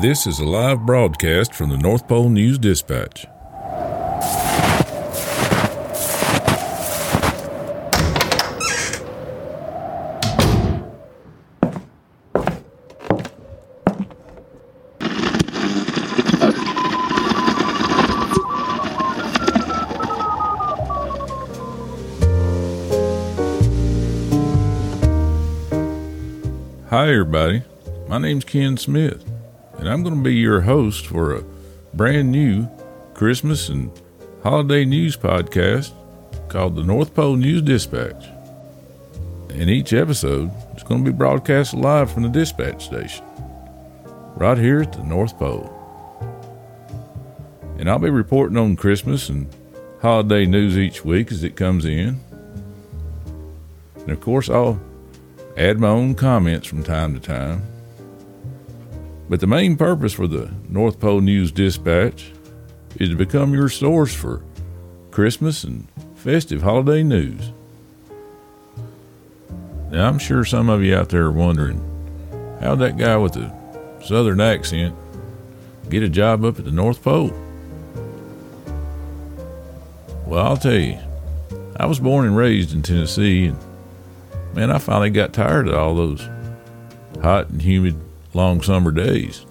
This is a live broadcast from the North Pole News Dispatch. Hi, everybody. My name's Ken Smith, and I'm going to be your host for a brand new Christmas and holiday news podcast called the North Pole News Dispatch. And each episode is going to be broadcast live from the dispatch station, right here at the North Pole. And I'll be reporting on Christmas and holiday news each week as it comes in. And of course, I'll add my own comments from time to time. But the main purpose for the North Pole News Dispatch is to become your source for Christmas and festive holiday news. Now, I'm sure some of you out there are wondering how that guy with the southern accent get a job up at the North Pole. Well, I'll tell you, I was born and raised in Tennessee, and man, I finally got tired of all those hot and humid long summer days.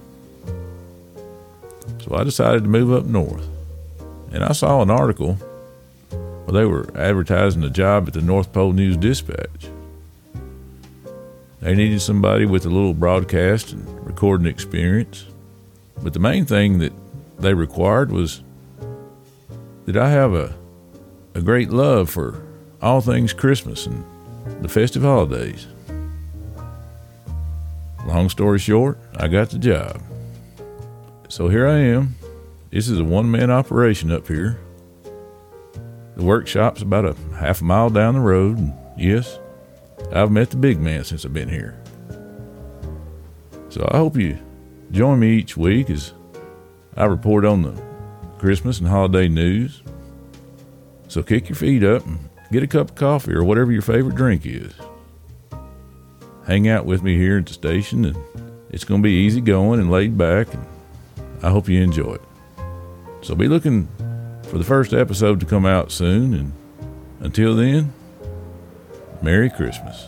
So I decided to move up north. And I saw an article where they were advertising a job at the North Pole News Dispatch. They needed somebody with a little broadcast and recording experience. But the main thing that they required was that I have a, a great love for all things Christmas and the festive holidays. Long story short, I got the job. So here I am. This is a one man operation up here. The workshop's about a half a mile down the road, yes, I've met the big man since I've been here. So I hope you join me each week as I report on the Christmas and holiday news. So kick your feet up and get a cup of coffee or whatever your favorite drink is. Hang out with me here at the station, and it's going to be easy going and laid back, and I hope you enjoy it. So be looking for the first episode to come out soon, and until then, Merry Christmas.